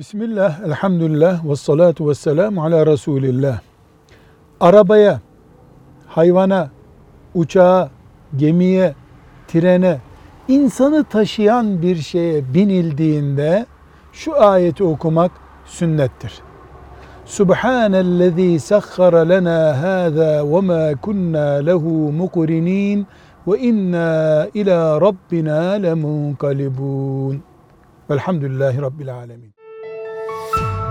Bismillah, elhamdülillah, ve salatu ve selamu ala Resulillah. Arabaya, hayvana, uçağa, gemiye, trene, insanı taşıyan bir şeye binildiğinde şu ayeti okumak sünnettir. Subhanellezî sahhara lena hâzâ ve mâ kunnâ lehu muqrinîn ve inna ila rabbina lemunqalibun. Velhamdülillahi Rabbil alemin. you